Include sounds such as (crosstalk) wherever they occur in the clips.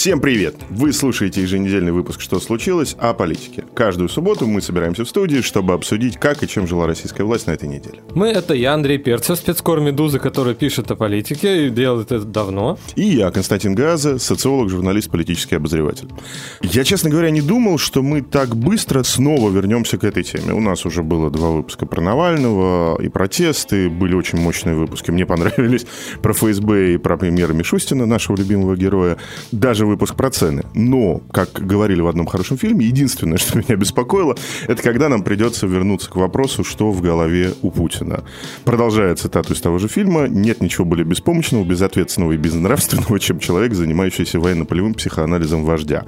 Всем привет! Вы слушаете еженедельный выпуск «Что случилось?» о политике. Каждую субботу мы собираемся в студии, чтобы обсудить, как и чем жила российская власть на этой неделе. Мы — это я, Андрей Перцев, спецкор «Медузы», который пишет о политике и делает это давно. И я, Константин Газа, социолог, журналист, политический обозреватель. Я, честно говоря, не думал, что мы так быстро снова вернемся к этой теме. У нас уже было два выпуска про Навального и протесты, были очень мощные выпуски. Мне понравились про ФСБ и про премьера Мишустина, нашего любимого героя. Даже даже выпуск про цены. Но, как говорили в одном хорошем фильме, единственное, (laughs) что меня беспокоило, это когда нам придется вернуться к вопросу, что в голове у Путина. Продолжая цитату из того же фильма, нет ничего более беспомощного, безответственного и безнравственного, чем человек, занимающийся военно-полевым психоанализом вождя.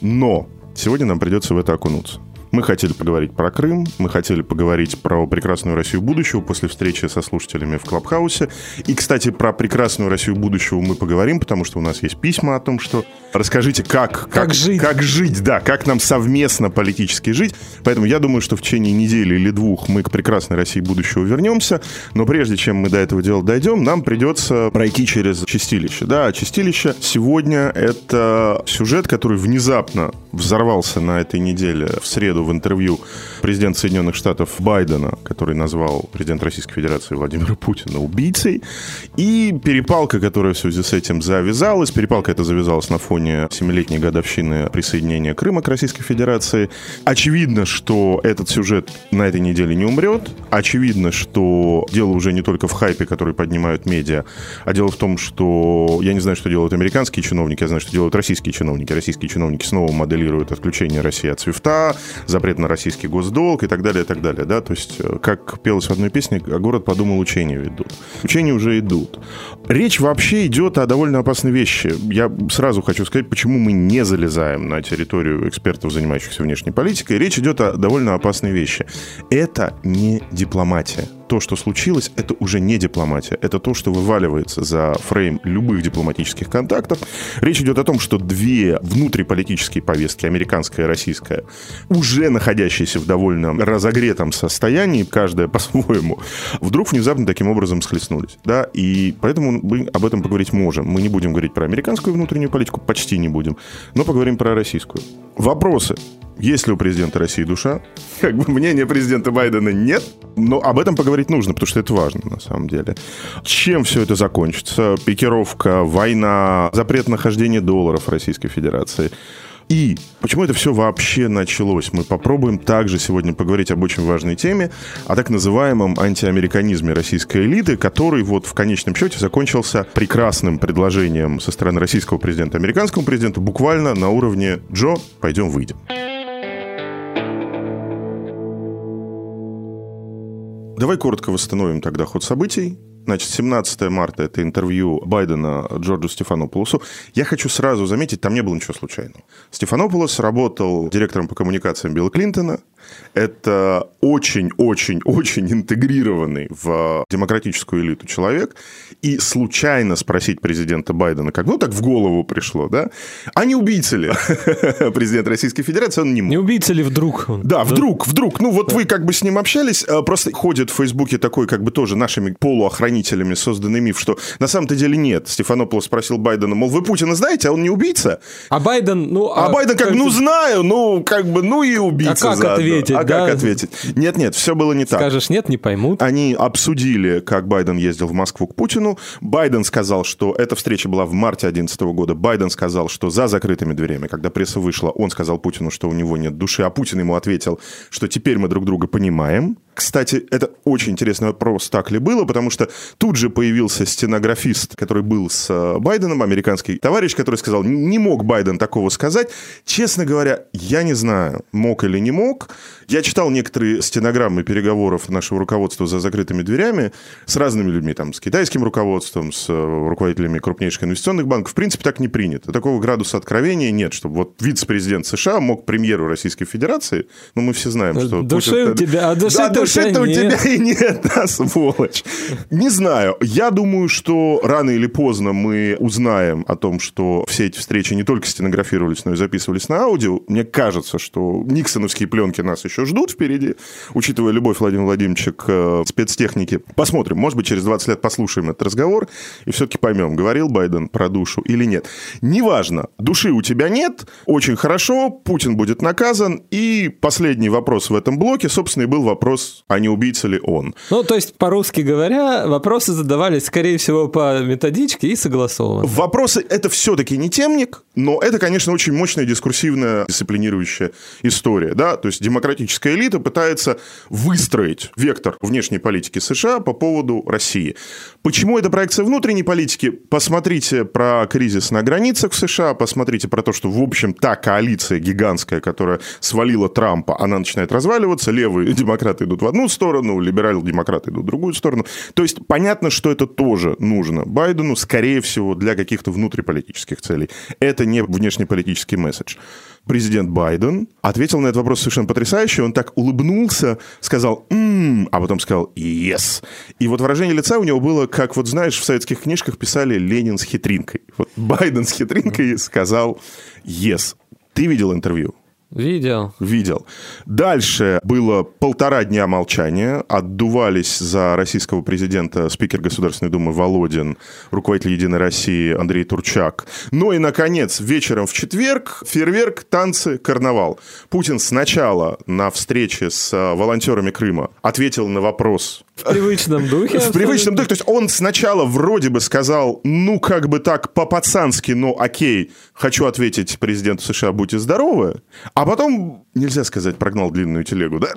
Но сегодня нам придется в это окунуться. Мы хотели поговорить про Крым, мы хотели поговорить про прекрасную Россию будущего после встречи со слушателями в Клабхаусе. И, кстати, про прекрасную Россию будущего мы поговорим, потому что у нас есть письма о том, что расскажите, как, как, как жить. Как жить, да, как нам совместно политически жить. Поэтому я думаю, что в течение недели или двух мы к прекрасной России будущего вернемся. Но прежде чем мы до этого дела дойдем, нам придется пройти через чистилище. Да, чистилище сегодня это сюжет, который внезапно взорвался на этой неделе в среду в интервью президент Соединенных Штатов Байдена, который назвал президент Российской Федерации Владимира Путина убийцей, и перепалка, которая в связи с этим завязалась. Перепалка эта завязалась на фоне семилетней годовщины присоединения Крыма к Российской Федерации. Очевидно, что этот сюжет на этой неделе не умрет. Очевидно, что дело уже не только в хайпе, который поднимают медиа, а дело в том, что я не знаю, что делают американские чиновники, я знаю, что делают российские чиновники. Российские чиновники снова моделируют отключение России от свифта, запрет на российский госдолг и так далее, и так далее, да, то есть, э, как пелось в одной песне, а город подумал, учения ведут. Учения уже идут. Речь вообще идет о довольно опасной вещи. Я сразу хочу сказать, почему мы не залезаем на территорию экспертов, занимающихся внешней политикой. Речь идет о довольно опасной вещи. Это не дипломатия то, что случилось, это уже не дипломатия. Это то, что вываливается за фрейм любых дипломатических контактов. Речь идет о том, что две внутриполитические повестки, американская и российская, уже находящиеся в довольно разогретом состоянии, каждая (laughs) по-своему, вдруг внезапно таким образом схлестнулись. Да? И поэтому мы об этом поговорить можем. Мы не будем говорить про американскую внутреннюю политику, почти не будем, но поговорим про российскую. Вопросы. Есть ли у президента России душа? Как бы мнение президента Байдена нет, но об этом поговорить нужно, потому что это важно на самом деле. Чем все это закончится? Пикировка, война, запрет нахождения долларов Российской Федерации. И почему это все вообще началось? Мы попробуем также сегодня поговорить об очень важной теме, о так называемом антиамериканизме российской элиты, который вот в конечном счете закончился прекрасным предложением со стороны российского президента американскому президенту буквально на уровне «Джо, пойдем выйдем». Давай коротко восстановим тогда ход событий. Значит, 17 марта это интервью Байдена Джорджу Стефанополосу. Я хочу сразу заметить, там не было ничего случайного. Стефанополос работал директором по коммуникациям Билла Клинтона. Это очень-очень-очень интегрированный в демократическую элиту человек. И случайно спросить президента Байдена, как ну так в голову пришло, да? А не убийца ли (laughs) президент Российской Федерации? Он не мог. Не убийца ли вдруг? Он, да, да, вдруг, вдруг. Ну вот да. вы как бы с ним общались, а, просто ходит в Фейсбуке такой как бы тоже нашими полуохранителями созданный миф, что на самом-то деле нет. Стефанополос спросил Байдена, мол, вы Путина знаете, а он не убийца? А Байден, ну... А, а Байден как, ну знаю, ну как бы, ну и убийца А как заодно. Ответить? А да? как ответить? Нет-нет, все было не так. Скажешь нет, не поймут. Они обсудили, как Байден ездил в Москву к Путину. Байден сказал, что эта встреча была в марте 2011 года. Байден сказал, что за закрытыми дверями, когда пресса вышла, он сказал Путину, что у него нет души, а Путин ему ответил, что теперь мы друг друга понимаем. Кстати, это очень интересный вопрос, так ли было, потому что тут же появился стенографист, который был с э, Байденом, американский товарищ, который сказал, не мог Байден такого сказать. Честно говоря, я не знаю, мог или не мог. Я читал некоторые стенограммы переговоров нашего руководства за закрытыми дверями с разными людьми, там, с китайским руководством, с э, руководителями крупнейших инвестиционных банков. В принципе, так не принято. Такого градуса откровения нет, чтобы вот вице-президент США мог премьеру Российской Федерации, ну, мы все знаем, что... Души Путин... у тебя, а души да, души-то у тебя и нет, да, сволочь. Не знаю. Я думаю, что рано или поздно мы узнаем о том, что все эти встречи не только стенографировались, но и записывались на аудио. Мне кажется, что никсоновские пленки нас еще ждут впереди, учитывая любовь Владимира Владимировича к э, спецтехнике. Посмотрим. Может быть, через 20 лет послушаем этот разговор и все-таки поймем, говорил Байден про душу или нет. Неважно. Души у тебя нет. Очень хорошо. Путин будет наказан. И последний вопрос в этом блоке, собственно, и был вопрос, а не убийца ли он. Ну, то есть, по-русски говоря, вопросы задавались, скорее всего, по методичке и согласованно. Вопросы — это все-таки не темник, но это, конечно, очень мощная дискурсивная, дисциплинирующая история. Да? То есть, демократическая элита пытается выстроить вектор внешней политики США по поводу России. Почему это проекция внутренней политики? Посмотрите про кризис на границах в США, посмотрите про то, что, в общем, та коалиция гигантская, которая свалила Трампа, она начинает разваливаться, левые (laughs) демократы идут в одну сторону, либералы-демократы идут в другую сторону. То есть понятно, что это тоже нужно Байдену, скорее всего, для каких-то внутриполитических целей. Это не внешнеполитический месседж президент Байден ответил на этот вопрос совершенно потрясающе. Он так улыбнулся, сказал «ммм», а потом сказал «yes». И вот выражение лица у него было, как вот знаешь, в советских книжках писали «Ленин с хитринкой». Вот Байден с хитринкой сказал «yes». Ты видел интервью? Видел. Видел. Дальше было полтора дня молчания. Отдувались за российского президента спикер Государственной Думы Володин, руководитель «Единой России» Андрей Турчак. Ну и, наконец, вечером в четверг фейерверк, танцы, карнавал. Путин сначала на встрече с э, волонтерами Крыма ответил на вопрос в привычном духе. В привычном духе. То есть он сначала вроде бы сказал, ну, как бы так, по-пацански, ну, окей, хочу ответить президенту США, будьте здоровы. А потом, нельзя сказать, прогнал длинную телегу, да?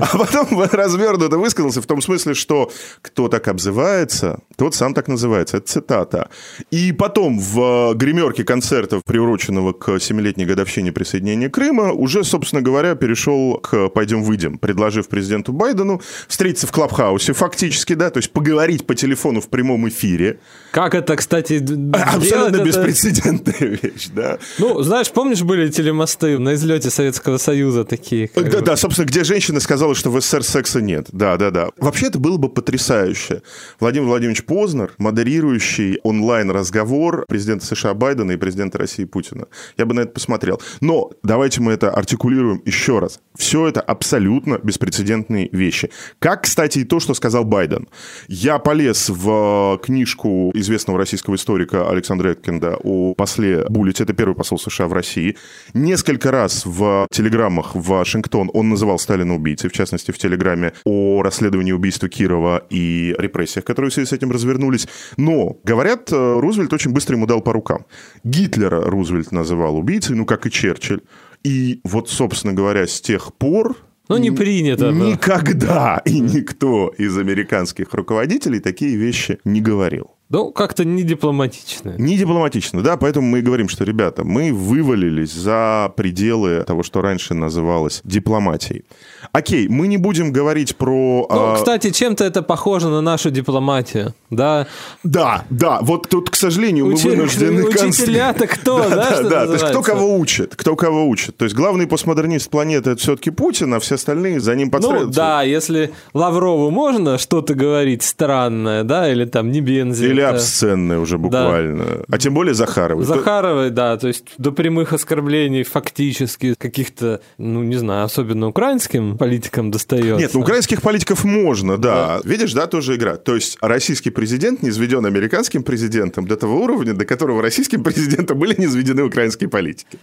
А потом (laughs) развернуто высказался в том смысле, что кто так обзывается, тот сам так называется. Это цитата. И потом в гримерке концертов, приуроченного к семилетней годовщине присоединения Крыма, уже, собственно говоря, перешел к «пойдем-выйдем», предложив президенту Байдену встретиться в Клабхаусе фактически, да, то есть поговорить по телефону в прямом эфире. Как это, кстати, Абсолютно это... беспрецедентная (laughs) вещь, да. Ну, знаешь, помнишь, были телемосты на излете Советского Союза такие? Да, бы... да, собственно, где женщина сказала, что в СССР секса нет. Да, да, да. Вообще это было бы потрясающе. Владимир Владимирович Познер, модерирующий онлайн-разговор президента США Байдена и президента России Путина. Я бы на это посмотрел. Но давайте мы это артикулируем еще раз. Все это абсолютно беспрецедентные вещи. Как, кстати, и то, что сказал Байден. Я полез в книжку известного российского историка Александра Эткинда о после Буллете. Это первый посол США в России. Несколько раз в телеграммах в Вашингтон он называл Сталина убийцей, в частности, в телеграмме о расследовании убийства Кирова и репрессиях, которые в связи с этим развернулись. Но, говорят, Рузвельт очень быстро ему дал по рукам. Гитлера Рузвельт называл убийцей, ну, как и Черчилль. И вот, собственно говоря, с тех пор ну, не принято. Никогда и никто из американских руководителей такие вещи не говорил. Ну, как-то не дипломатично. Не дипломатично, да, поэтому мы и говорим, что, ребята, мы вывалились за пределы того, что раньше называлось дипломатией. Окей, мы не будем говорить про... Ну, а... кстати, чем-то это похоже на нашу дипломатию, да? Да, да, вот тут, к сожалению, Учи... мы вынуждены... (laughs) Учителя-то кто, да? Да, да, да. то есть кто кого учит, кто кого учит. То есть главный постмодернист планеты это все-таки Путин, а все остальные за ним подстраиваются. Ну, да, если Лаврову можно что-то говорить странное, да, или там не бензин. Или обсценное уже буквально. Да. А тем более Захаровой. Захаровой, да, то есть до прямых оскорблений фактически каких-то, ну, не знаю, особенно украинским политикам достается. Нет, ну, украинских политиков можно, да. да. Видишь, да, тоже игра. То есть российский президент не изведен американским президентом до того уровня, до которого российским (laughs) президентом были не изведены украинские политики.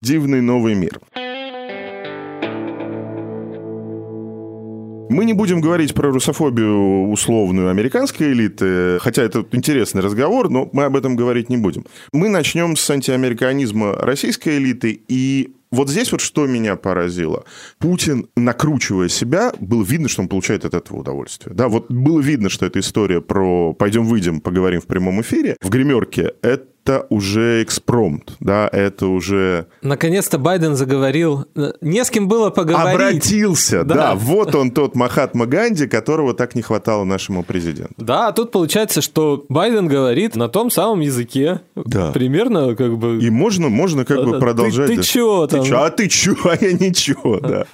Дивный новый мир. Мы не будем говорить про русофобию условную американской элиты, хотя это интересный разговор, но мы об этом говорить не будем. Мы начнем с антиамериканизма российской элиты и вот здесь вот что меня поразило. Путин, накручивая себя, было видно, что он получает от этого удовольствие. Да, вот было видно, что эта история про «пойдем выйдем, поговорим в прямом эфире» в гримерке, это это уже экспромт, да, это уже... Наконец-то Байден заговорил, не с кем было поговорить. Обратился, да, да вот он тот Махатма Ганди, которого так не хватало нашему президенту. Да, а тут получается, что Байден говорит на том самом языке, да. примерно как бы... И можно, можно как бы продолжать... Ты, ты чё там? Ты чё? А ты чё? (laughs) А я ничего, да.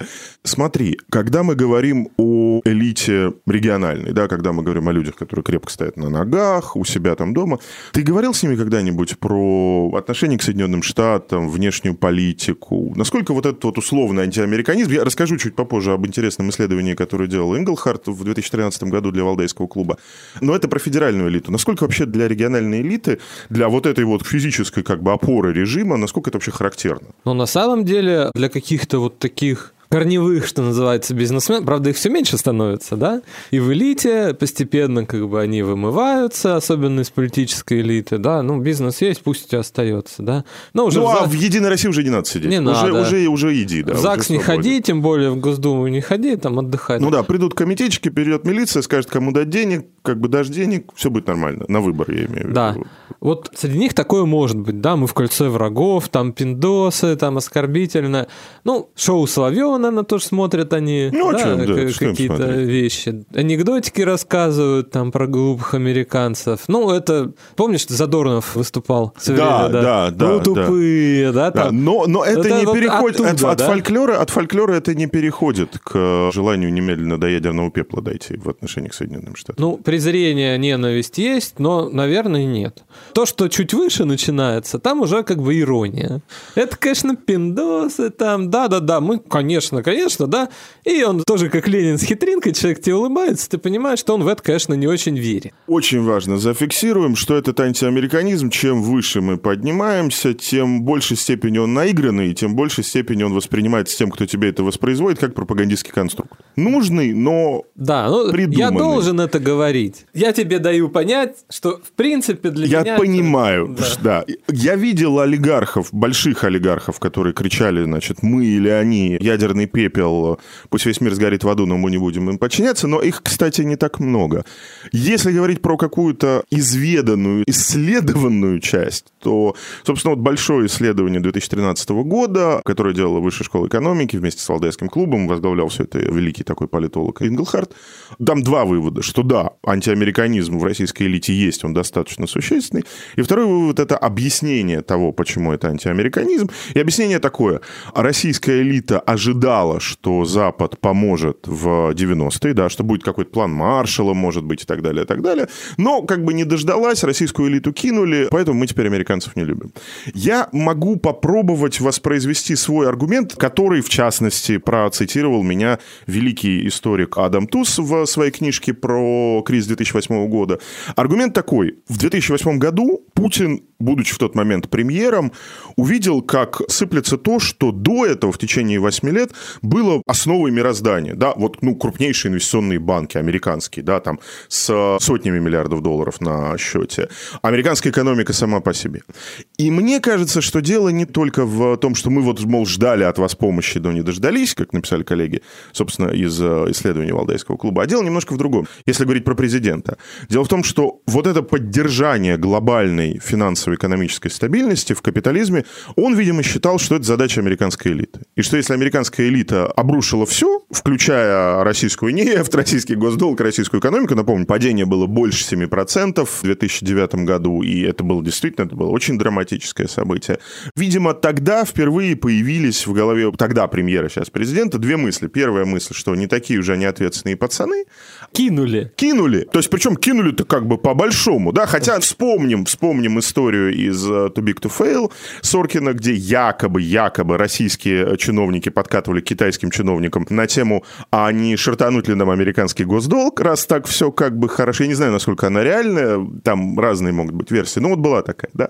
Смотри, когда мы говорим о элите региональной, да, когда мы говорим о людях, которые крепко стоят на ногах, у себя там дома. Ты говорил с ними когда-нибудь про отношение к Соединенным Штатам, внешнюю политику? Насколько вот этот вот условный антиамериканизм, я расскажу чуть попозже об интересном исследовании, которое делал Инглхарт в 2013 году для Валдайского клуба, но это про федеральную элиту. Насколько вообще для региональной элиты, для вот этой вот физической как бы опоры режима, насколько это вообще характерно? Но на самом деле для каких-то вот таких корневых, что называется, бизнесмен. Правда, их все меньше становится, да? И в элите постепенно как бы они вымываются, особенно из политической элиты, да? Ну, бизнес есть, пусть и остается, да? Но уже ну, в... а в Единой России уже не надо сидеть. Не уже, надо. Уже, уже иди, да. В ЗАГС не ходи, тем более в Госдуму не ходи, там отдыхать. Ну да, придут комитетчики, придет милиция, скажет, кому дать денег, как бы дашь денег, все будет нормально. На выбор, я имею в виду. Да. Вот среди них такое может быть, да, мы в кольце врагов, там пиндосы, там оскорбительно. Ну, шоу Соловьева, наверное, тоже смотрят они, ну, да, да, какие-то вещи. Анекдотики рассказывают там про глупых американцев. Ну, это, помнишь, Задорнов выступал? Да, время, да, да. Ну, тупые, да, да. там. Но, но это, это не вот переходит, оттуда, от, да? от, фольклора, от фольклора это не переходит к желанию немедленно до ядерного пепла дойти в отношении к Соединенным Штатам. Ну, презрение, ненависть есть, но, наверное, нет. То, что чуть выше начинается, там уже как бы ирония. Это, конечно, пиндосы там, да-да-да, мы, конечно, конечно, да. И он тоже как Ленин с хитринкой, человек тебе улыбается, ты понимаешь, что он в это, конечно, не очень верит. Очень важно, зафиксируем, что этот антиамериканизм, чем выше мы поднимаемся, тем большей степени он наигранный, и тем большей степени он воспринимается тем, кто тебе это воспроизводит, как пропагандистский конструкт. Нужный, но да, ну, придуманный. Я должен это говорить. Я тебе даю понять, что в принципе для я меня... Я понимаю, да. да. Я видел олигархов, больших олигархов, которые кричали, значит, мы или они, ядерный пепел, пусть весь мир сгорит в аду, но мы не будем им подчиняться, но их, кстати, не так много. Если говорить про какую-то изведанную, исследованную часть, то, собственно, вот большое исследование 2013 года, которое делала Высшая школа экономики вместе с Валдайским клубом, возглавлял все это великий такой политолог Инглхарт, там два вывода, что да, антиамериканизм в российской элите есть, он достаточно существенный, и второй вывод – это объяснение того, почему это антиамериканизм, и объяснение такое, российская элита ожидала ожидала, что Запад поможет в 90-е, да, что будет какой-то план Маршалла, может быть, и так далее, и так далее. Но как бы не дождалась, российскую элиту кинули, поэтому мы теперь американцев не любим. Я могу попробовать воспроизвести свой аргумент, который, в частности, процитировал меня великий историк Адам Тус в своей книжке про кризис 2008 года. Аргумент такой. В 2008 году Путин, будучи в тот момент премьером, увидел, как сыплется то, что до этого в течение 8 лет было основой мироздания. Да, вот ну, крупнейшие инвестиционные банки американские, да, там с сотнями миллиардов долларов на счете. Американская экономика сама по себе. И мне кажется, что дело не только в том, что мы вот, мол, ждали от вас помощи, но не дождались, как написали коллеги, собственно, из э, исследования Валдайского клуба. А дело немножко в другом, если говорить про президента. Дело в том, что вот это поддержание глобальной финансово-экономической стабильности в капитализме, он, видимо, считал, что это задача американской элиты. И что если американская элита обрушила все, включая российскую нефть, российский госдолг, российскую экономику. Напомню, падение было больше 7% в 2009 году, и это было действительно это было очень драматическое событие. Видимо, тогда впервые появились в голове тогда премьера, сейчас президента, две мысли. Первая мысль, что не такие уже неответственные пацаны. Кинули. Кинули. То есть, причем кинули-то как бы по-большому, да, хотя вспомним, вспомним историю из uh, Too Big to Fail Соркина, где якобы, якобы российские чиновники подкатывали китайским чиновникам на тему, а не шартануть ли нам американский госдолг, раз так все как бы хорошо. Я не знаю, насколько она реальная, там разные могут быть версии, но вот была такая, да.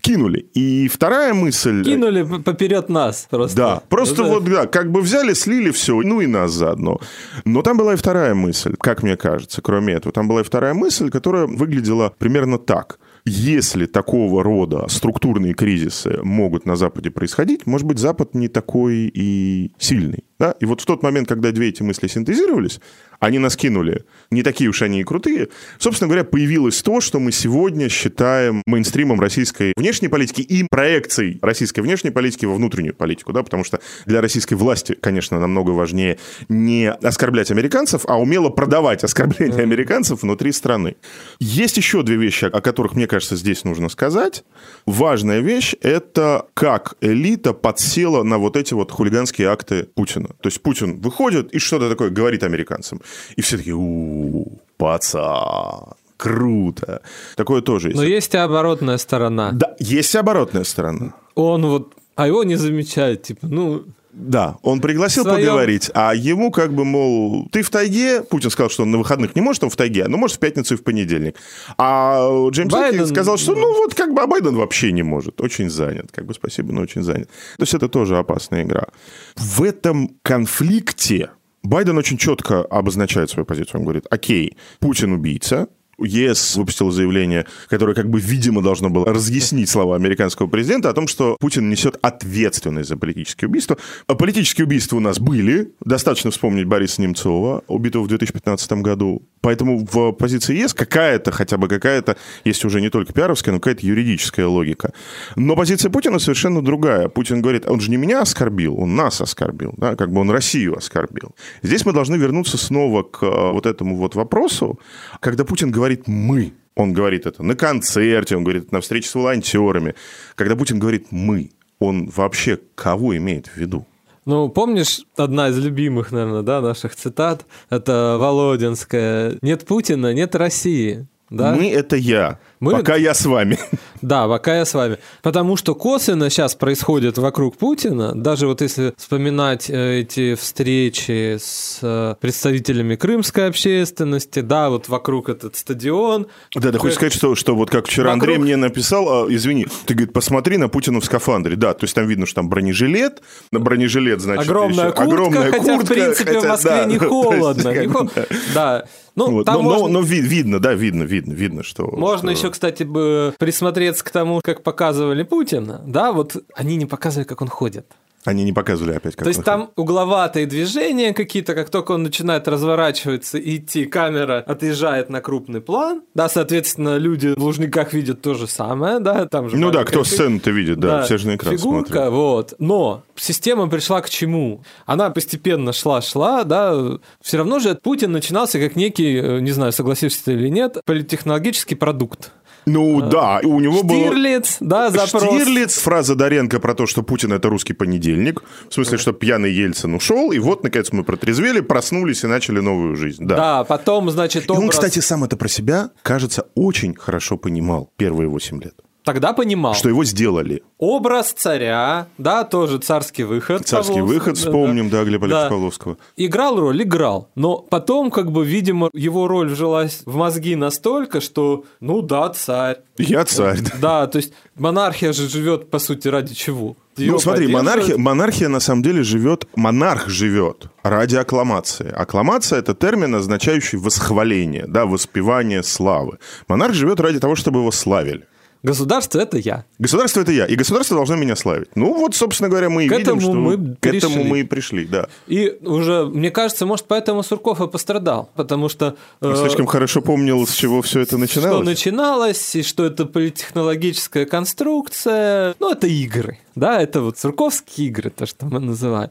Кинули. И вторая мысль... Кинули поперед нас просто. Да, просто ну, вот, да, как бы взяли, слили все, ну и нас заодно. Но там была и вторая мысль, как мне кажется, кроме этого. Там была и вторая мысль, которая выглядела примерно так – если такого рода структурные кризисы могут на Западе происходить, может быть, Запад не такой и сильный. Да? И вот в тот момент, когда две эти мысли синтезировались, они нас кинули. Не такие уж они и крутые. Собственно говоря, появилось то, что мы сегодня считаем мейнстримом российской внешней политики и проекцией российской внешней политики во внутреннюю политику, да, потому что для российской власти, конечно, намного важнее не оскорблять американцев, а умело продавать оскорбления американцев внутри страны. Есть еще две вещи, о которых, мне кажется, здесь нужно сказать. Важная вещь – это как элита подсела на вот эти вот хулиганские акты Путина. То есть Путин выходит и что-то такое говорит американцам. И все такие, у пацан, круто. Такое тоже есть. Но есть и оборотная сторона. Да, есть и оборотная сторона. Он вот, а его не замечает, типа, ну, да, он пригласил своем... поговорить, а ему как бы, мол, ты в тайге, Путин сказал, что он на выходных не может, он в тайге, но может в пятницу и в понедельник. А Джеймс Байден... сказал, что ну вот как бы, а Байден вообще не может, очень занят, как бы спасибо, но очень занят. То есть это тоже опасная игра. В этом конфликте Байден очень четко обозначает свою позицию. Он говорит, окей, Путин убийца, ЕС выпустил заявление, которое как бы, видимо, должно было разъяснить слова американского президента о том, что Путин несет ответственность за политические убийства. А политические убийства у нас были. Достаточно вспомнить Бориса Немцова, убитого в 2015 году. Поэтому в позиции ЕС какая-то, хотя бы какая-то, есть уже не только пиаровская, но какая-то юридическая логика. Но позиция Путина совершенно другая. Путин говорит, он же не меня оскорбил, он нас оскорбил, да, как бы он Россию оскорбил. Здесь мы должны вернуться снова к э, вот этому вот вопросу, когда Путин говорит говорит «мы». Он говорит это на концерте, он говорит это на встрече с волонтерами. Когда Путин говорит «мы», он вообще кого имеет в виду? Ну, помнишь, одна из любимых, наверное, да, наших цитат, это Володинская «Нет Путина, нет России». Да? Мы — это я. Мы... Пока я с вами. Да, пока я с вами. Потому что косвенно сейчас происходит вокруг Путина, даже вот если вспоминать э, эти встречи с э, представителями крымской общественности, да, вот вокруг этот стадион. Да, ты хочешь сказать, что, что вот как вчера вокруг... Андрей мне написал, а, извини, ты, говорит, посмотри на Путина в скафандре. Да, то есть там видно, что там бронежилет, на бронежилет, значит, огромная еще, куртка, огромная хотя, куртка, в принципе, хотя, в Москве да, не (laughs) холодно. Есть, не хол... Да, ну, вот. там но, можно... но, но видно, да, видно, видно, видно, что... Можно что... еще, кстати, бы присмотреться к тому, как показывали Путина, да, вот они не показывали, как он ходит. Они не показывали опять, как То есть там угловатые движения какие-то, как только он начинает разворачиваться и идти, камера отъезжает на крупный план. Да, соответственно, люди в Лужниках видят то же самое, да, там же... Ну да, кто сцену-то видит, да, да, все же на экран фигурка, смотрят. вот. Но система пришла к чему? Она постепенно шла-шла, да, все равно же Путин начинался как некий, э, не знаю, согласишься ты или нет, политтехнологический продукт. Ну а, да, у него был... Штирлиц, да, запрос. Штирлиц, фраза Доренко про то, что Путин это русский понедельник, в смысле, что пьяный Ельцин ушел, и вот, наконец, мы протрезвели, проснулись и начали новую жизнь. Да, да потом, значит, образ... И он, кстати, сам это про себя, кажется, очень хорошо понимал первые 8 лет тогда понимал. Что его сделали. Образ царя, да, тоже царский выход. Царский Павловского, выход, вспомним, да, да Глеба да. Павловского. Играл роль, играл. Но потом, как бы, видимо, его роль вжилась в мозги настолько, что, ну да, царь. Я царь. Да, то есть монархия же живет, по сути, ради чего? Ее ну, смотри, монархия, монархия на самом деле живет, монарх живет ради аккламации. Аккламация – это термин, означающий восхваление, да, воспевание славы. Монарх живет ради того, чтобы его славили. Государство это я. Государство это я. И государство должно меня славить. Ну, вот, собственно говоря, мы и к видим, этому что мы к пришли. этому мы и пришли, да. И уже, мне кажется, может, поэтому Сурков и пострадал. Потому что... Он э, слишком хорошо помнил, с чего все это начиналось. Что начиналось, и что это политтехнологическая конструкция. Ну, это игры. Да, это вот церковские игры, то, что мы называем.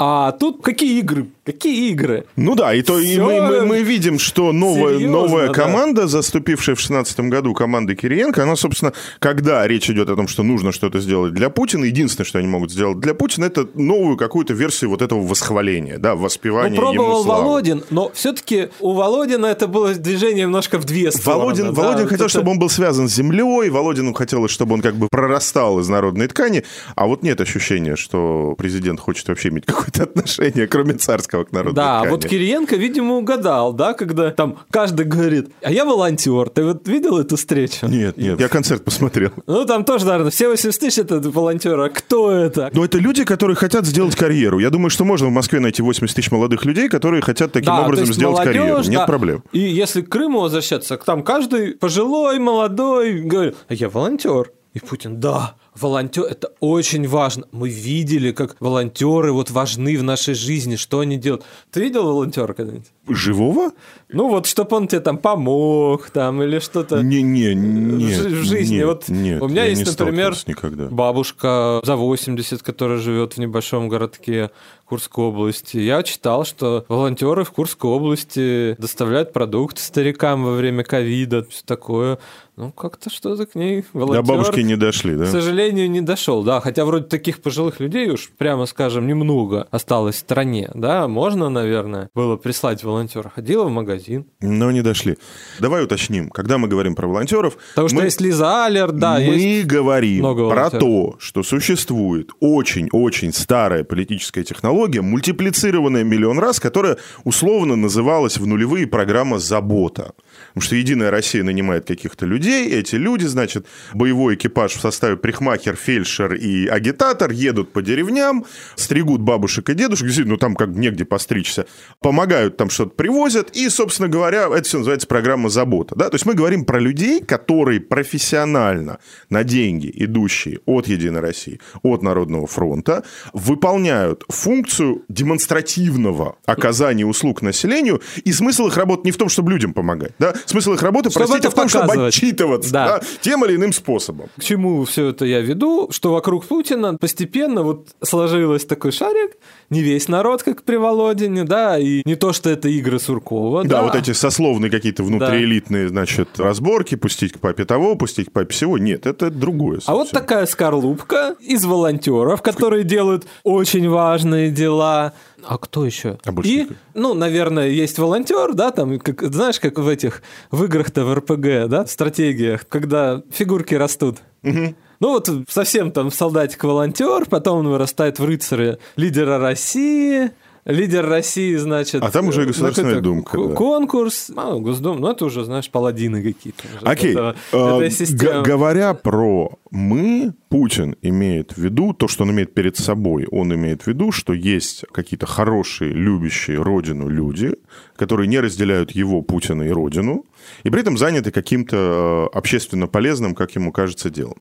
А тут какие игры? Какие игры? Ну да, и, то, и мы, мы, мы (laughs) видим, что новая, серьезно, новая команда, да. заступившая в 2016 году, команда Кириенко, она, собственно, когда речь идет о том, что нужно что-то сделать для Путина, единственное, что они могут сделать для Путина, это новую какую-то версию вот этого восхваления, да, воспевания ну, пробовал ему славы. Володин, но все-таки у Володина это было движение немножко в две стороны. Володин, да, Володин хотел, это... чтобы он был связан с землей, Володину хотелось, чтобы он как бы прорастал из народной ткани, а вот нет ощущения, что президент хочет вообще иметь какой какое-то отношение, кроме царского к народу. Да, ткани. вот Кириенко, видимо, угадал, да, когда там каждый говорит, а я волонтер. Ты вот видел эту встречу? Нет, нет, я концерт посмотрел. Ну, там тоже, наверное, все 80 тысяч это волонтеры. А кто это? Ну, это люди, которые хотят сделать карьеру. Я думаю, что можно в Москве найти 80 тысяч молодых людей, которые хотят таким да, образом сделать молодежь, карьеру. Нет да. проблем. И если к Крыму возвращаться, там каждый пожилой, молодой говорит, а я волонтер. И Путин, да, волонтер, это очень важно. Мы видели, как волонтеры вот важны в нашей жизни, что они делают. Ты видел волонтера когда-нибудь? Живого? Ну вот, чтобы он тебе там помог, там, или что-то. Не-не, не. В жизни. Нет, вот нет, у меня есть, например, никогда. бабушка за 80, которая живет в небольшом городке Курской области. Я читал, что волонтеры в Курской области доставляют продукты старикам во время ковида, все такое. Ну, как-то что-то к ней волонтер... До бабушки не дошли, да? К сожалению, не дошел, да. Хотя вроде таких пожилых людей уж, прямо скажем, немного осталось в стране, да. Можно, наверное, было прислать волонтера. Ходила в магазин. Но не дошли. Давай уточним. Когда мы говорим про волонтеров... Потому мы... что есть Лиза Алер, да, Мы говорим про то, что существует очень-очень старая политическая технология, мультиплицированная миллион раз, которая условно называлась в нулевые программа «Забота». Потому что «Единая Россия» нанимает каких-то людей, эти люди, значит, боевой экипаж в составе прихмахер, фельдшер и агитатор едут по деревням, стригут бабушек и дедушек, ну там как негде постричься, помогают там что-то привозят, и, собственно говоря, это все называется программа «Забота». Да? То есть мы говорим про людей, которые профессионально на деньги, идущие от «Единой России», от Народного фронта, выполняют функцию демонстративного оказания услуг населению, и смысл их работы не в том, чтобы людям помогать, да? Смысл их работы, чтобы простите, в том, чтобы отчитываться да. Да, тем или иным способом. К чему все это я веду? Что вокруг Путина постепенно вот сложилось такой шарик, не весь народ, как при Володине, да, и не то, что это игры Суркова. Да, да. вот эти сословные какие-то внутриэлитные, да. значит, разборки, пустить к папе того, пустить к папе всего. Нет, это другое. Совсем. А вот такая скорлупка из волонтеров, которые делают очень важные дела. А кто еще? А и, ну, наверное, есть волонтер, да, там, как, знаешь, как в этих, в играх-то в РПГ, да, в стратегиях, когда фигурки растут. Угу. Ну вот совсем там солдатик-волонтер, потом он вырастает в рыцаря лидера России, лидер России, значит... А там уже Государственная Думка. Да. Конкурс, а, Госдум, ну это уже, знаешь, паладины какие-то. Окей, это, а, это говоря про «мы», Путин имеет в виду то, что он имеет перед собой. Он имеет в виду, что есть какие-то хорошие, любящие родину люди, которые не разделяют его, Путина и родину, и при этом заняты каким-то э, общественно полезным, как ему кажется, делом.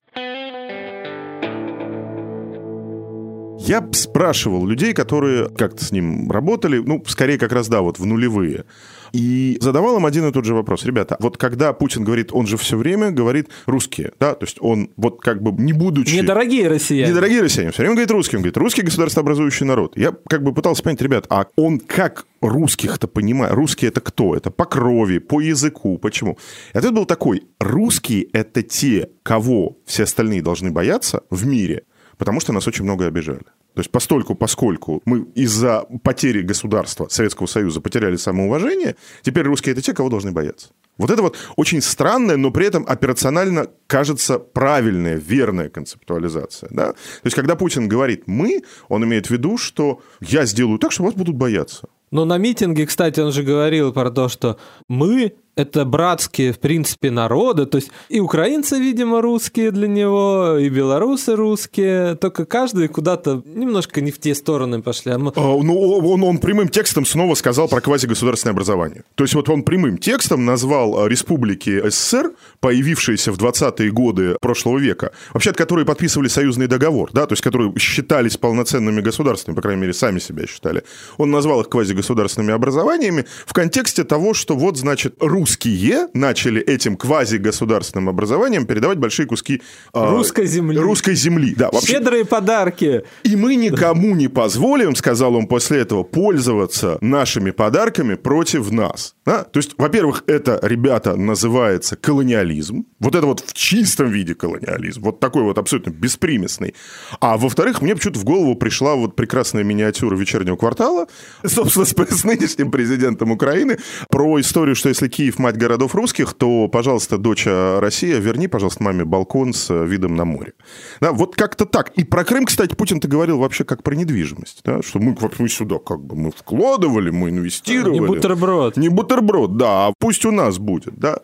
Я спрашивал людей, которые как-то с ним работали, ну, скорее как раз, да, вот в нулевые. И задавал им один и тот же вопрос. Ребята, вот когда Путин говорит, он же все время говорит русские, да, то есть он вот как бы не будучи... Недорогие россияне. Недорогие россияне. Все время говорит русским, говорит, русский государствообразующий народ. Я как бы пытался понять, ребят, а он как русских-то понимает? Русские это кто? Это по крови, по языку, почему? И ответ был такой, русские это те, кого все остальные должны бояться в мире, потому что нас очень много обижали. То есть постольку, поскольку мы из-за потери государства Советского Союза потеряли самоуважение, теперь русские это те, кого должны бояться. Вот это вот очень странная, но при этом операционально кажется правильная, верная концептуализация. Да? То есть, когда Путин говорит «мы», он имеет в виду, что я сделаю так, что вас будут бояться. Но на митинге, кстати, он же говорил про то, что мы это братские, в принципе, народы. То есть и украинцы, видимо, русские для него, и белорусы русские. Только каждый куда-то немножко не в те стороны пошли. А мы... а, ну, он, он прямым текстом снова сказал про квазигосударственное образование. То есть вот он прямым текстом назвал а, республики СССР, появившиеся в 20-е годы прошлого века, вообще от которые подписывали союзный договор, да, то есть которые считались полноценными государствами, по крайней мере, сами себя считали. Он назвал их квазигосударственными образованиями в контексте того, что вот, значит, русские русские начали этим квазигосударственным образованием передавать большие куски а, русской земли. Русской земли, да. Вообще. Щедрые подарки. И мы никому не позволим, сказал он после этого, пользоваться нашими подарками против нас. Да? То есть, во-первых, это, ребята, называется колониализм. Вот это вот в чистом виде колониализм. Вот такой вот абсолютно беспримесный. А во-вторых, мне почему-то в голову пришла вот прекрасная миниатюра вечернего квартала, собственно, с, с нынешним президентом Украины, про историю, что если Киев мать городов русских, то, пожалуйста, дочь Россия, верни, пожалуйста, маме балкон с видом на море. Да, вот как-то так. И про Крым, кстати, Путин-то говорил вообще как про недвижимость. Да, что мы, мы сюда как бы мы вкладывали, мы инвестировали. Не бутерброд. Не бутерброд, да, а пусть у нас будет, да.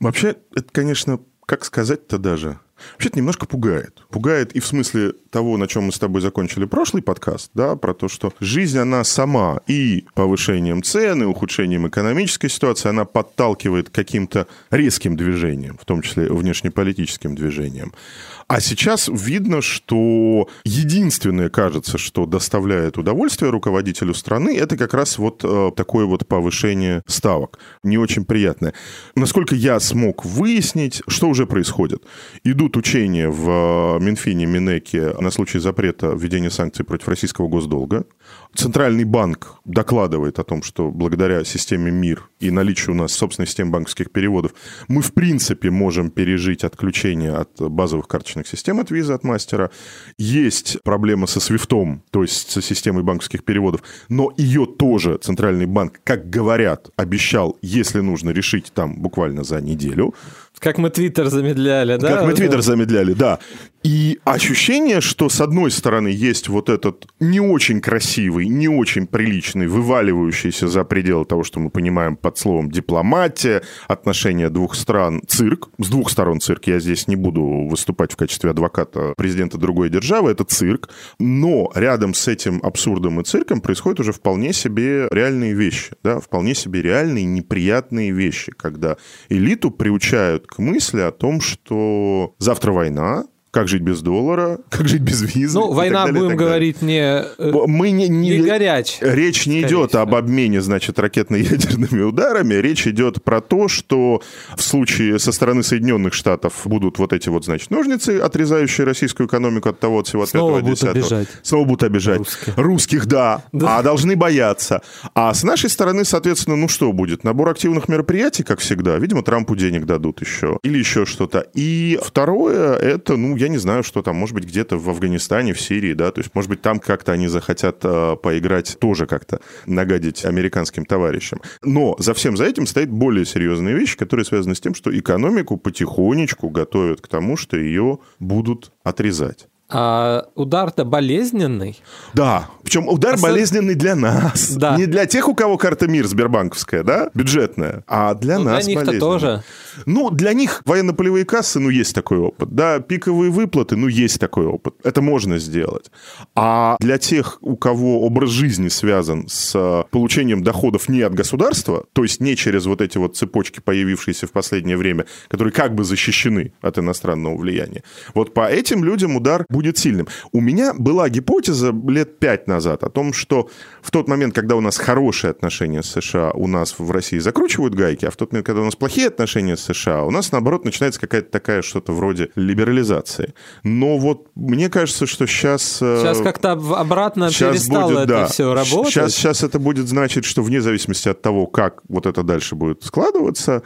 Вообще, это, конечно, как сказать-то даже? Вообще это немножко пугает. Пугает и в смысле того, на чем мы с тобой закончили прошлый подкаст, да, про то, что жизнь, она сама и повышением цен, и ухудшением экономической ситуации, она подталкивает к каким-то резким движениям, в том числе внешнеполитическим движениям. А сейчас видно, что единственное, кажется, что доставляет удовольствие руководителю страны, это как раз вот э, такое вот повышение ставок. Не очень приятное. Насколько я смог выяснить, что уже происходит. Идут идут учения в Минфине, Минеке на случай запрета введения санкций против российского госдолга. Центральный банк докладывает о том, что благодаря системе МИР и наличию у нас собственной системы банковских переводов мы, в принципе, можем пережить отключение от базовых карточных систем от визы, от мастера. Есть проблема со свифтом, то есть со системой банковских переводов, но ее тоже Центральный банк, как говорят, обещал, если нужно решить там буквально за неделю. Как мы Твиттер замедляли, да? Как мы Твиттер замедляли, да. И ощущение, что с одной стороны есть вот этот не очень красивый, не очень приличный, вываливающийся за пределы того, что мы понимаем под словом дипломатия, отношения двух стран, цирк. С двух сторон цирк. Я здесь не буду выступать в качестве адвоката президента другой державы. Это цирк. Но рядом с этим абсурдом и цирком происходят уже вполне себе реальные вещи. Да? Вполне себе реальные неприятные вещи, когда элиту приучают к мысли о том, что завтра война, как жить без доллара, как жить без визы. Ну, война, далее, будем говорить, не, э, Мы не, не, не горяч. Речь не идет всего. об обмене, значит, ракетно-ядерными ударами. Речь идет про то, что в случае со стороны Соединенных Штатов будут вот эти вот, значит, ножницы, отрезающие российскую экономику от того, от всего, от Снова будут 10 обижать. Снова будут обижать. Русских, Русских да, да, а должны бояться. А с нашей стороны, соответственно, ну что будет? Набор активных мероприятий, как всегда. Видимо, Трампу денег дадут еще. Или еще что-то. И второе, это, ну, я не знаю, что там, может быть, где-то в Афганистане, в Сирии, да, то есть, может быть, там как-то они захотят э, поиграть тоже как-то, нагадить американским товарищам. Но за всем за этим стоит более серьезные вещи, которые связаны с тем, что экономику потихонечку готовят к тому, что ее будут отрезать. А удар-то болезненный. Да, причем удар Особ... болезненный для нас. Да. Не для тех, у кого карта МИР Сбербанковская, да, бюджетная, а для ну, нас Для них-то тоже. Ну, для них военно-полевые кассы, ну, есть такой опыт. Да, пиковые выплаты, ну, есть такой опыт. Это можно сделать. А для тех, у кого образ жизни связан с получением доходов не от государства, то есть не через вот эти вот цепочки, появившиеся в последнее время, которые как бы защищены от иностранного влияния, вот по этим людям удар будет сильным. У меня была гипотеза лет пять назад о том, что в тот момент, когда у нас хорошие отношения с США, у нас в России закручивают гайки, а в тот момент, когда у нас плохие отношения с США, у нас, наоборот, начинается какая-то такая что-то вроде либерализации. Но вот мне кажется, что сейчас... Э, сейчас как-то обратно сейчас перестало будет, это да, все работать. Сейчас, сейчас это будет значить, что вне зависимости от того, как вот это дальше будет складываться,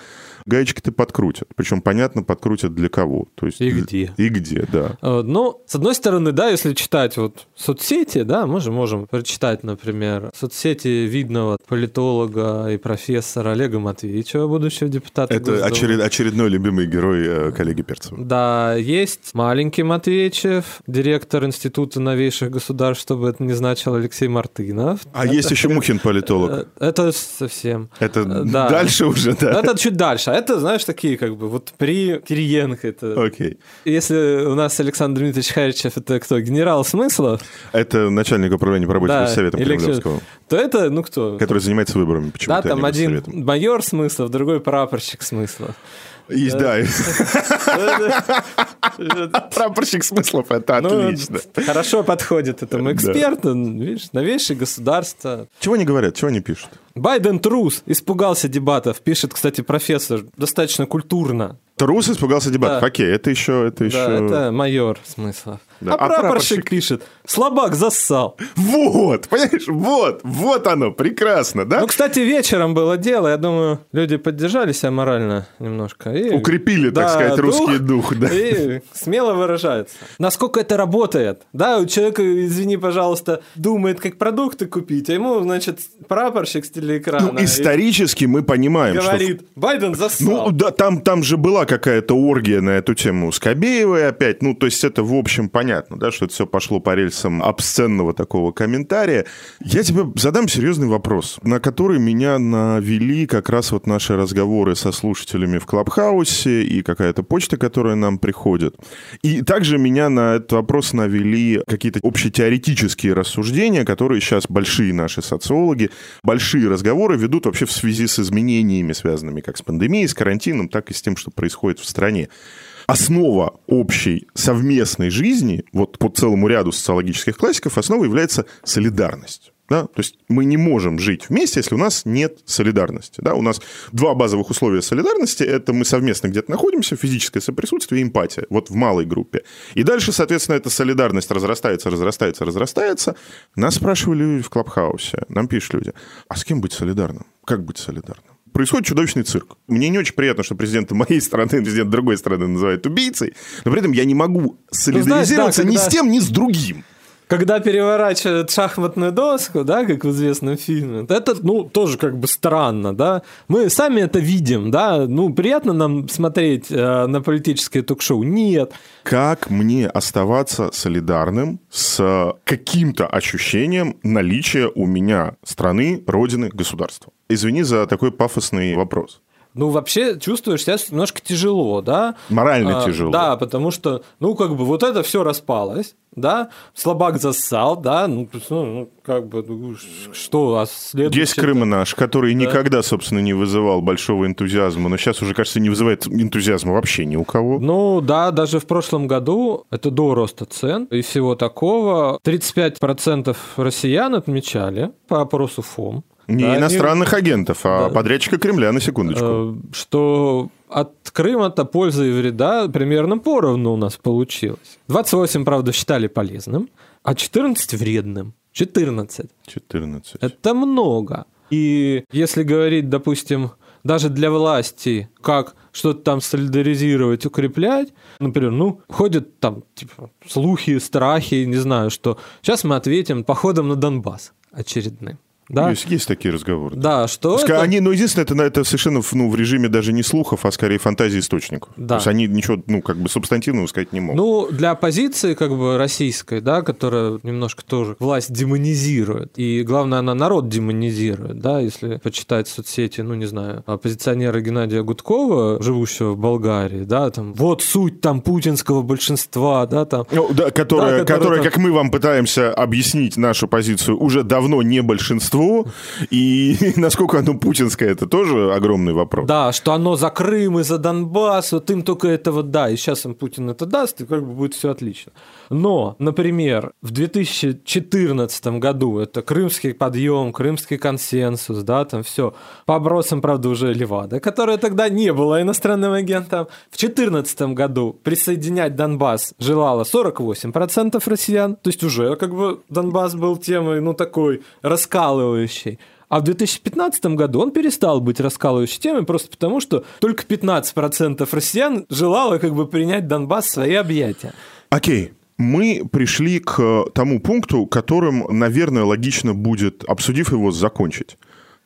гаечки-то подкрутят. Причем, понятно, подкрутят для кого. То есть, и где. И где, да. Э, ну, с одной стороны, да, если читать вот соцсети, да, мы же можем прочитать, например, соцсети видного политолога и профессора Олега Матвеевича, будущего депутата Это Госдумы. очеред, очередной любимый герой э, коллеги Перцева. Да, есть маленький Матвеевичев, директор Института новейших государств, чтобы это не значило Алексей Мартынов. А это, есть еще Мухин политолог. (laughs) Это совсем. Это да. дальше уже, да? Это чуть дальше это, знаешь, такие как бы вот при Кириенко это... Окей. Okay. Если у нас Александр Дмитриевич Харичев, это кто? Генерал смыслов? Это начальник управления по работе да, Советом Кремлевского. То это, ну кто? Который занимается выборами почему-то. Да, там один майор смыслов, другой прапорщик смыслов. Есть, да. (laughs) Прапорщик смыслов, это ну, отлично. Хорошо подходит этому эксперту, видишь, новейшее государство. Чего не говорят, чего не пишут? Байден трус, испугался дебатов, пишет, кстати, профессор, достаточно культурно. Трус испугался дебатов. Окей, это еще, это еще. Да, это майор смысла. Да. А, а прапорщик, прапорщик пишет: слабак зассал. Вот, понимаешь, вот, вот оно, прекрасно, да? Ну, кстати, вечером было дело, я думаю, люди поддержали себя морально немножко. И, Укрепили, да, так сказать, дух, русский дух, да. И смело выражаются. Насколько это работает? Да, у человека, извини, пожалуйста, думает, как продукты купить, а ему, значит, прапорщик с телеэкрана. Ну, исторически мы понимаем, говорит, что... Байден зассал. Ну, да, там, там же была какая-то оргия на эту тему с Кобеевой опять, ну, то есть это, в общем, понятно понятно, да, что это все пошло по рельсам обсценного такого комментария. Я тебе задам серьезный вопрос, на который меня навели как раз вот наши разговоры со слушателями в Клабхаусе и какая-то почта, которая нам приходит. И также меня на этот вопрос навели какие-то общетеоретические рассуждения, которые сейчас большие наши социологи, большие разговоры ведут вообще в связи с изменениями, связанными как с пандемией, с карантином, так и с тем, что происходит в стране основа общей совместной жизни, вот по целому ряду социологических классиков, основа является солидарность. Да? То есть мы не можем жить вместе, если у нас нет солидарности. Да? У нас два базовых условия солидарности – это мы совместно где-то находимся, физическое соприсутствие и эмпатия, вот в малой группе. И дальше, соответственно, эта солидарность разрастается, разрастается, разрастается. Нас спрашивали в Клабхаусе, нам пишут люди, а с кем быть солидарным? Как быть солидарным? Происходит чудовищный цирк. Мне не очень приятно, что президент моей страны, (laughs) президент другой страны называют убийцей, но при этом я не могу солидаризироваться ну, знаешь, да, когда... ни с тем, ни с другим когда переворачивают шахматную доску, да, как в известном фильме, это, ну, тоже как бы странно, да. Мы сами это видим, да, ну, приятно нам смотреть э, на политическое ток-шоу? Нет. Как мне оставаться солидарным с каким-то ощущением наличия у меня страны, родины, государства? Извини за такой пафосный вопрос ну, вообще чувствуешь себя немножко тяжело, да? Морально а, тяжело. Да, потому что, ну, как бы вот это все распалось, да, слабак зассал, да, ну, ну, ну как бы, ну, что, а следующее... Есть Крым наш, который да. никогда, собственно, не вызывал большого энтузиазма, но сейчас уже, кажется, не вызывает энтузиазма вообще ни у кого. Ну, да, даже в прошлом году, это до роста цен и всего такого, 35% россиян отмечали по опросу ФОМ, не да, иностранных не... агентов, а да. подрядчика Кремля, на секундочку. Э, что от Крыма-то пользы и вреда примерно поровну у нас получилось. 28, правда, считали полезным, а 14 вредным. 14. 14. Это много. И если говорить, допустим, даже для власти, как что-то там солидаризировать, укреплять, например, ну, ходят там типа, слухи, страхи, не знаю, что сейчас мы ответим походом на Донбасс очередным. Да? Есть, есть такие разговоры. Да, что Ска- это... Они, ну, единственное, это, это совершенно ну, в режиме даже не слухов, а скорее фантазии источников. Да. То есть они ничего, ну, как бы субстантивного сказать не могут. Ну, для оппозиции, как бы, российской, да, которая немножко тоже власть демонизирует, и, главное, она народ демонизирует, да, если почитать соцсети, ну, не знаю, оппозиционера Геннадия Гудкова, живущего в Болгарии, да, там, вот суть там путинского большинства, да, там. Ну, да, которая, да, которая, там... как мы вам пытаемся объяснить нашу позицию, уже давно не большинство, большинству, и (laughs) насколько оно путинское, это тоже огромный вопрос. Да, что оно за Крым и за Донбасс, вот им только этого да, и сейчас им Путин это даст, и как бы будет все отлично. Но, например, в 2014 году это крымский подъем, крымский консенсус, да, там все, по опросам, правда, уже Левада, которая тогда не была иностранным агентом. В 2014 году присоединять Донбасс желало 48% россиян, то есть уже как бы Донбасс был темой, ну, такой раскалывающей раскалывающей. А в 2015 году он перестал быть раскалывающей темой просто потому, что только 15% россиян желало как бы принять Донбасс в свои объятия. Окей. Мы пришли к тому пункту, которым, наверное, логично будет, обсудив его, закончить.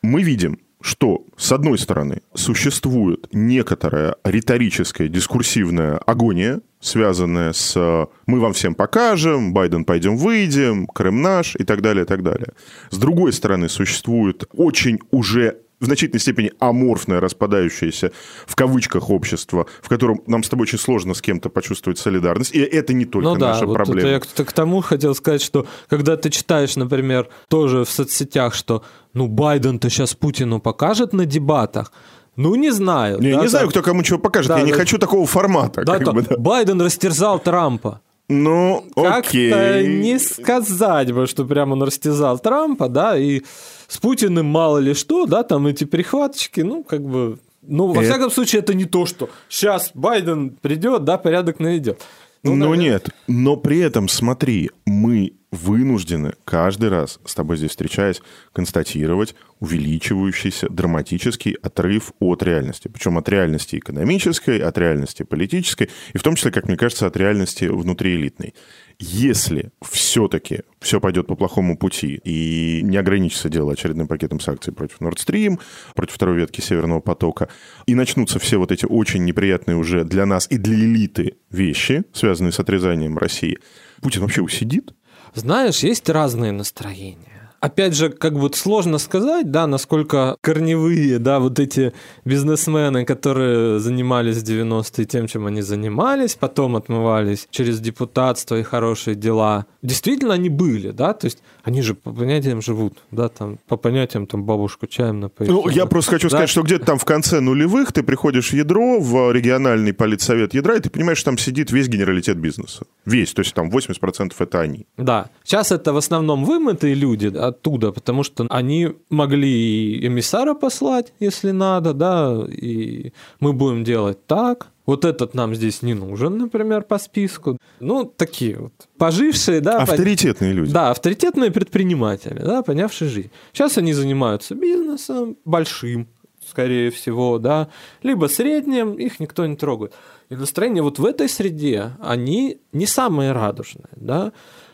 Мы видим, что, с одной стороны, существует некоторая риторическая, дискурсивная агония, связанная с «мы вам всем покажем», «Байден, пойдем выйдем», «Крым наш» и так далее, и так далее. С другой стороны, существует очень уже в значительной степени аморфное, распадающееся в кавычках общество, в котором нам с тобой очень сложно с кем-то почувствовать солидарность. И это не только ну, наша да, вот проблема. Я к тому хотел сказать, что когда ты читаешь, например, тоже в соцсетях, что ну Байден-то сейчас Путину покажет на дебатах, ну, не знаю. Не, да, не знаю, кто кому чего покажет. Да, Я да, не хочу такого формата. Да, как бы, да. Байден растерзал Трампа. Ну, окей. Как-то не сказать бы, что прямо он растязал Трампа, да, и с Путиным мало ли что, да, там эти прихваточки, ну, как бы... Ну, во всяком случае, это не то, что сейчас Байден придет, да, порядок наведет. Ну, но наверное... нет, но при этом, смотри, мы вынуждены каждый раз с тобой здесь встречаясь констатировать увеличивающийся драматический отрыв от реальности. Причем от реальности экономической, от реальности политической, и в том числе, как мне кажется, от реальности внутриэлитной. Если все-таки все пойдет по плохому пути и не ограничится дело очередным пакетом санкций против Nord Stream, против второй ветки Северного потока, и начнутся все вот эти очень неприятные уже для нас и для элиты вещи, связанные с отрезанием России, Путин вообще усидит? Знаешь, есть разные настроения опять же, как бы сложно сказать, да, насколько корневые, да, вот эти бизнесмены, которые занимались в 90-е тем, чем они занимались, потом отмывались через депутатство и хорошие дела. Действительно, они были, да, то есть они же по понятиям живут, да, там, по понятиям там бабушку чаем напоить. Ну, я просто хочу да? сказать, что где-то там в конце нулевых ты приходишь в ядро, в региональный политсовет ядра, и ты понимаешь, что там сидит весь генералитет бизнеса. Весь, то есть там 80% это они. Да. Сейчас это в основном вымытые люди, оттуда, потому что они могли и эмиссара послать, если надо, да, и мы будем делать так, вот этот нам здесь не нужен, например, по списку. Ну, такие вот пожившие, да. Авторитетные люди. Да, авторитетные предприниматели, да, понявшие жизнь. Сейчас они занимаются бизнесом большим, скорее всего, да, либо средним, их никто не трогает. И настроение вот в этой среде, они не самые радужные, да.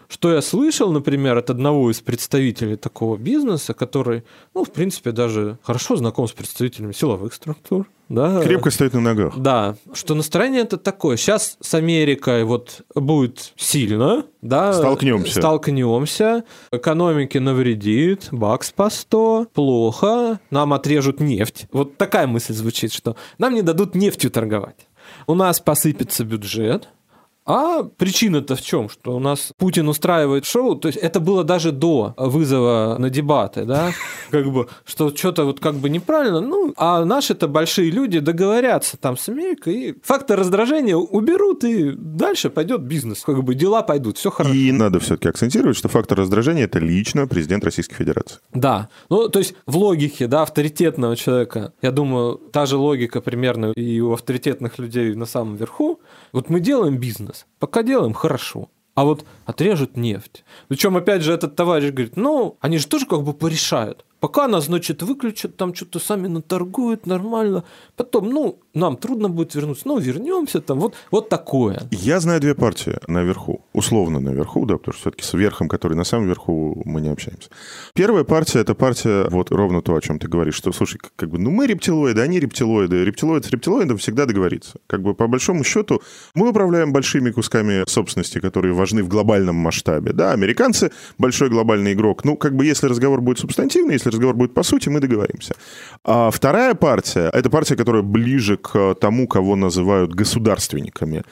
Что я слышал, например, от одного из представителей такого бизнеса, который, ну, в принципе, даже хорошо знаком с представителями силовых структур, да. Крепко стоит на ногах. Да, что настроение это такое. Сейчас с Америкой вот будет сильно, да. Столкнемся. Столкнемся. Экономике навредит, бакс по 100, плохо, нам отрежут нефть. Вот такая мысль звучит, что нам не дадут нефтью торговать. У нас посыпется бюджет, а причина-то в чем? Что у нас Путин устраивает шоу, то есть это было даже до вызова на дебаты, да, (laughs) как бы, что что-то вот как бы неправильно, ну, а наши-то большие люди договорятся там с Америкой, и фактор раздражения уберут, и дальше пойдет бизнес, как бы дела пойдут, все хорошо. И надо все-таки акцентировать, что фактор раздражения это лично президент Российской Федерации. Да, ну, то есть в логике, да, авторитетного человека, я думаю, та же логика примерно и у авторитетных людей на самом верху, вот мы делаем бизнес, пока делаем хорошо. А вот отрежут нефть. Причем, опять же, этот товарищ говорит, ну, они же тоже как бы порешают. Пока нас, значит, выключат, там что-то сами наторгуют нормально. Потом, ну, нам трудно будет вернуться, ну, вернемся там. Вот, вот такое. Я знаю две партии наверху, условно наверху, да, потому что все-таки с верхом, который на самом верху, мы не общаемся. Первая партия – это партия, вот ровно то, о чем ты говоришь, что, слушай, как бы, ну, мы рептилоиды, они рептилоиды. Рептилоид с рептилоидом всегда договориться. Как бы, по большому счету, мы управляем большими кусками собственности, которые важны в глобальном масштабе. Да, американцы – большой глобальный игрок. Ну, как бы, если разговор будет субстантивный, если если разговор будет по сути, мы договоримся. А вторая партия, это партия, которая ближе к тому, кого называют государственниками.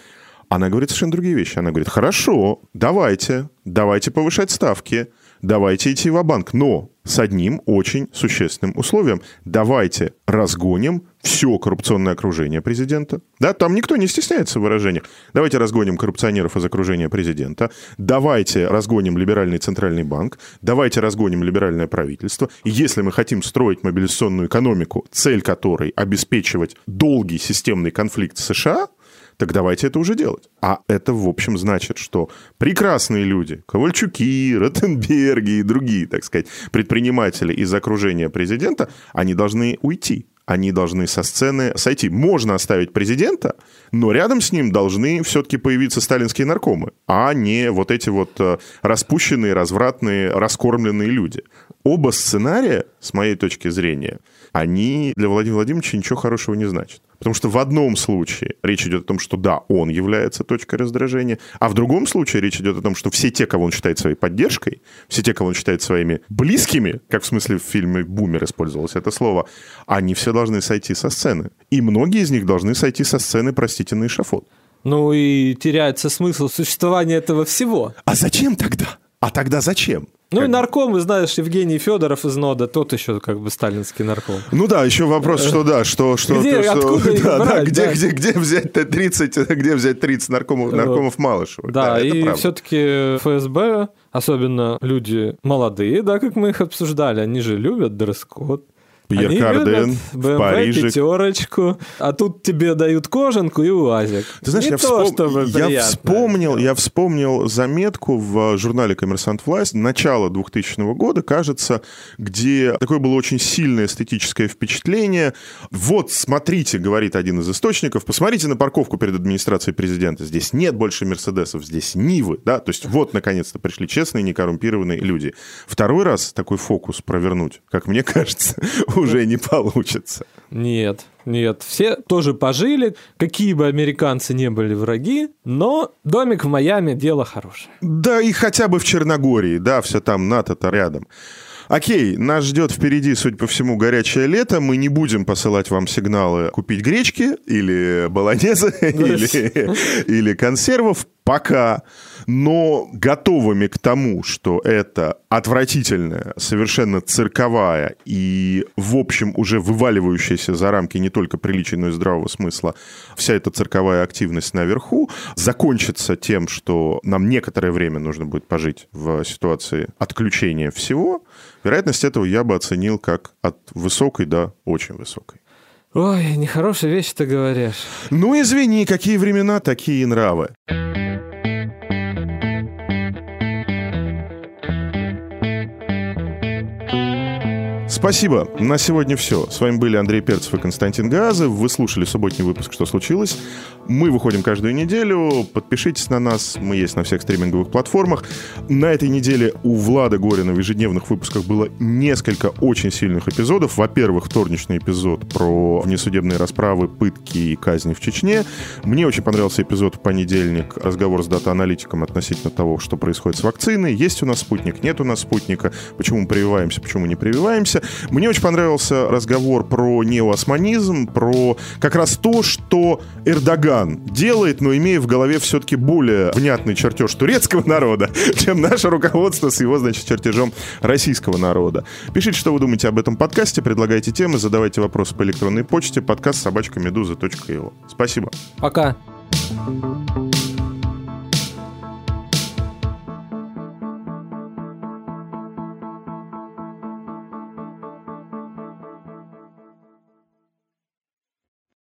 Она говорит совершенно другие вещи. Она говорит, хорошо, давайте, давайте повышать ставки, давайте идти в банк но с одним очень существенным условием. Давайте разгоним все коррупционное окружение президента. Да, там никто не стесняется в выражениях. Давайте разгоним коррупционеров из окружения президента. Давайте разгоним либеральный центральный банк. Давайте разгоним либеральное правительство. И если мы хотим строить мобилизационную экономику, цель которой обеспечивать долгий системный конфликт США, так давайте это уже делать. А это, в общем, значит, что прекрасные люди, Ковальчуки, Ротенберги и другие, так сказать, предприниматели из окружения президента, они должны уйти они должны со сцены сойти. Можно оставить президента, но рядом с ним должны все-таки появиться сталинские наркомы, а не вот эти вот э, распущенные, развратные, раскормленные люди. Оба сценария, с моей точки зрения, они для Владимира Владимировича ничего хорошего не значат. Потому что в одном случае речь идет о том, что да, он является точкой раздражения, а в другом случае речь идет о том, что все те, кого он считает своей поддержкой, все те, кого он считает своими близкими, как в смысле в фильме «Бумер» использовалось это слово, они все должны сойти со сцены. И многие из них должны сойти со сцены, простите, на эшафот. Ну и теряется смысл существования этого всего. А зачем тогда? А тогда зачем? Ну как... и нарком, знаешь, Евгений Федоров из НОДА, тот еще как бы сталинский нарком. Ну да, еще вопрос, что да, что... что где, то, откуда (laughs) что, да, брать, да, где, да. Где, где, взять 30, (laughs) где взять 30 наркомов, наркомов Малышева? Да, да и все-таки ФСБ, особенно люди молодые, да, как мы их обсуждали, они же любят дресс-код. Пьер Они Карден в Париже. пятерочку, а тут тебе дают кожанку и УАЗик. Ты знаешь, Не я, то, вспом... я вспомнил, я вспомнил заметку в журнале «Коммерсант Власть» начала 2000 года, кажется, где такое было очень сильное эстетическое впечатление. Вот, смотрите, говорит один из источников, посмотрите на парковку перед администрацией президента. Здесь нет больше Мерседесов, здесь Нивы, да, то есть вот, наконец-то, пришли честные, некоррумпированные люди. Второй раз такой фокус провернуть, как мне (laughs) кажется, (laughs) уже не получится. Нет, нет. Все тоже пожили, какие бы американцы не были враги, но домик в Майами – дело хорошее. Да и хотя бы в Черногории, да, все там НАТО-то рядом. Окей, нас ждет впереди, судя по всему, горячее лето. Мы не будем посылать вам сигналы купить гречки или (laughs) баланезы или, или консервов пока но готовыми к тому, что это отвратительная, совершенно цирковая и, в общем, уже вываливающаяся за рамки не только приличия, но и здравого смысла вся эта цирковая активность наверху, закончится тем, что нам некоторое время нужно будет пожить в ситуации отключения всего, вероятность этого я бы оценил как от высокой до очень высокой. Ой, нехорошие вещи ты говоришь. Ну, извини, какие времена, такие нравы. Спасибо. На сегодня все. С вами были Андрей Перцев и Константин Газов. Вы слушали субботний выпуск «Что случилось?». Мы выходим каждую неделю. Подпишитесь на нас. Мы есть на всех стриминговых платформах. На этой неделе у Влада Горина в ежедневных выпусках было несколько очень сильных эпизодов. Во-первых, вторничный эпизод про внесудебные расправы, пытки и казни в Чечне. Мне очень понравился эпизод в понедельник. Разговор с дата-аналитиком относительно того, что происходит с вакциной. Есть у нас спутник, нет у нас спутника. Почему мы прививаемся, почему не прививаемся. Мне очень понравился разговор про неоосманизм, про как раз то, что Эрдоган делает, но имея в голове все-таки более внятный чертеж турецкого (laughs) народа, чем наше руководство с его, значит, чертежом российского народа. Пишите, что вы думаете об этом подкасте, предлагайте темы, задавайте вопросы по электронной почте, подкаст собачка. Спасибо. Пока. thank you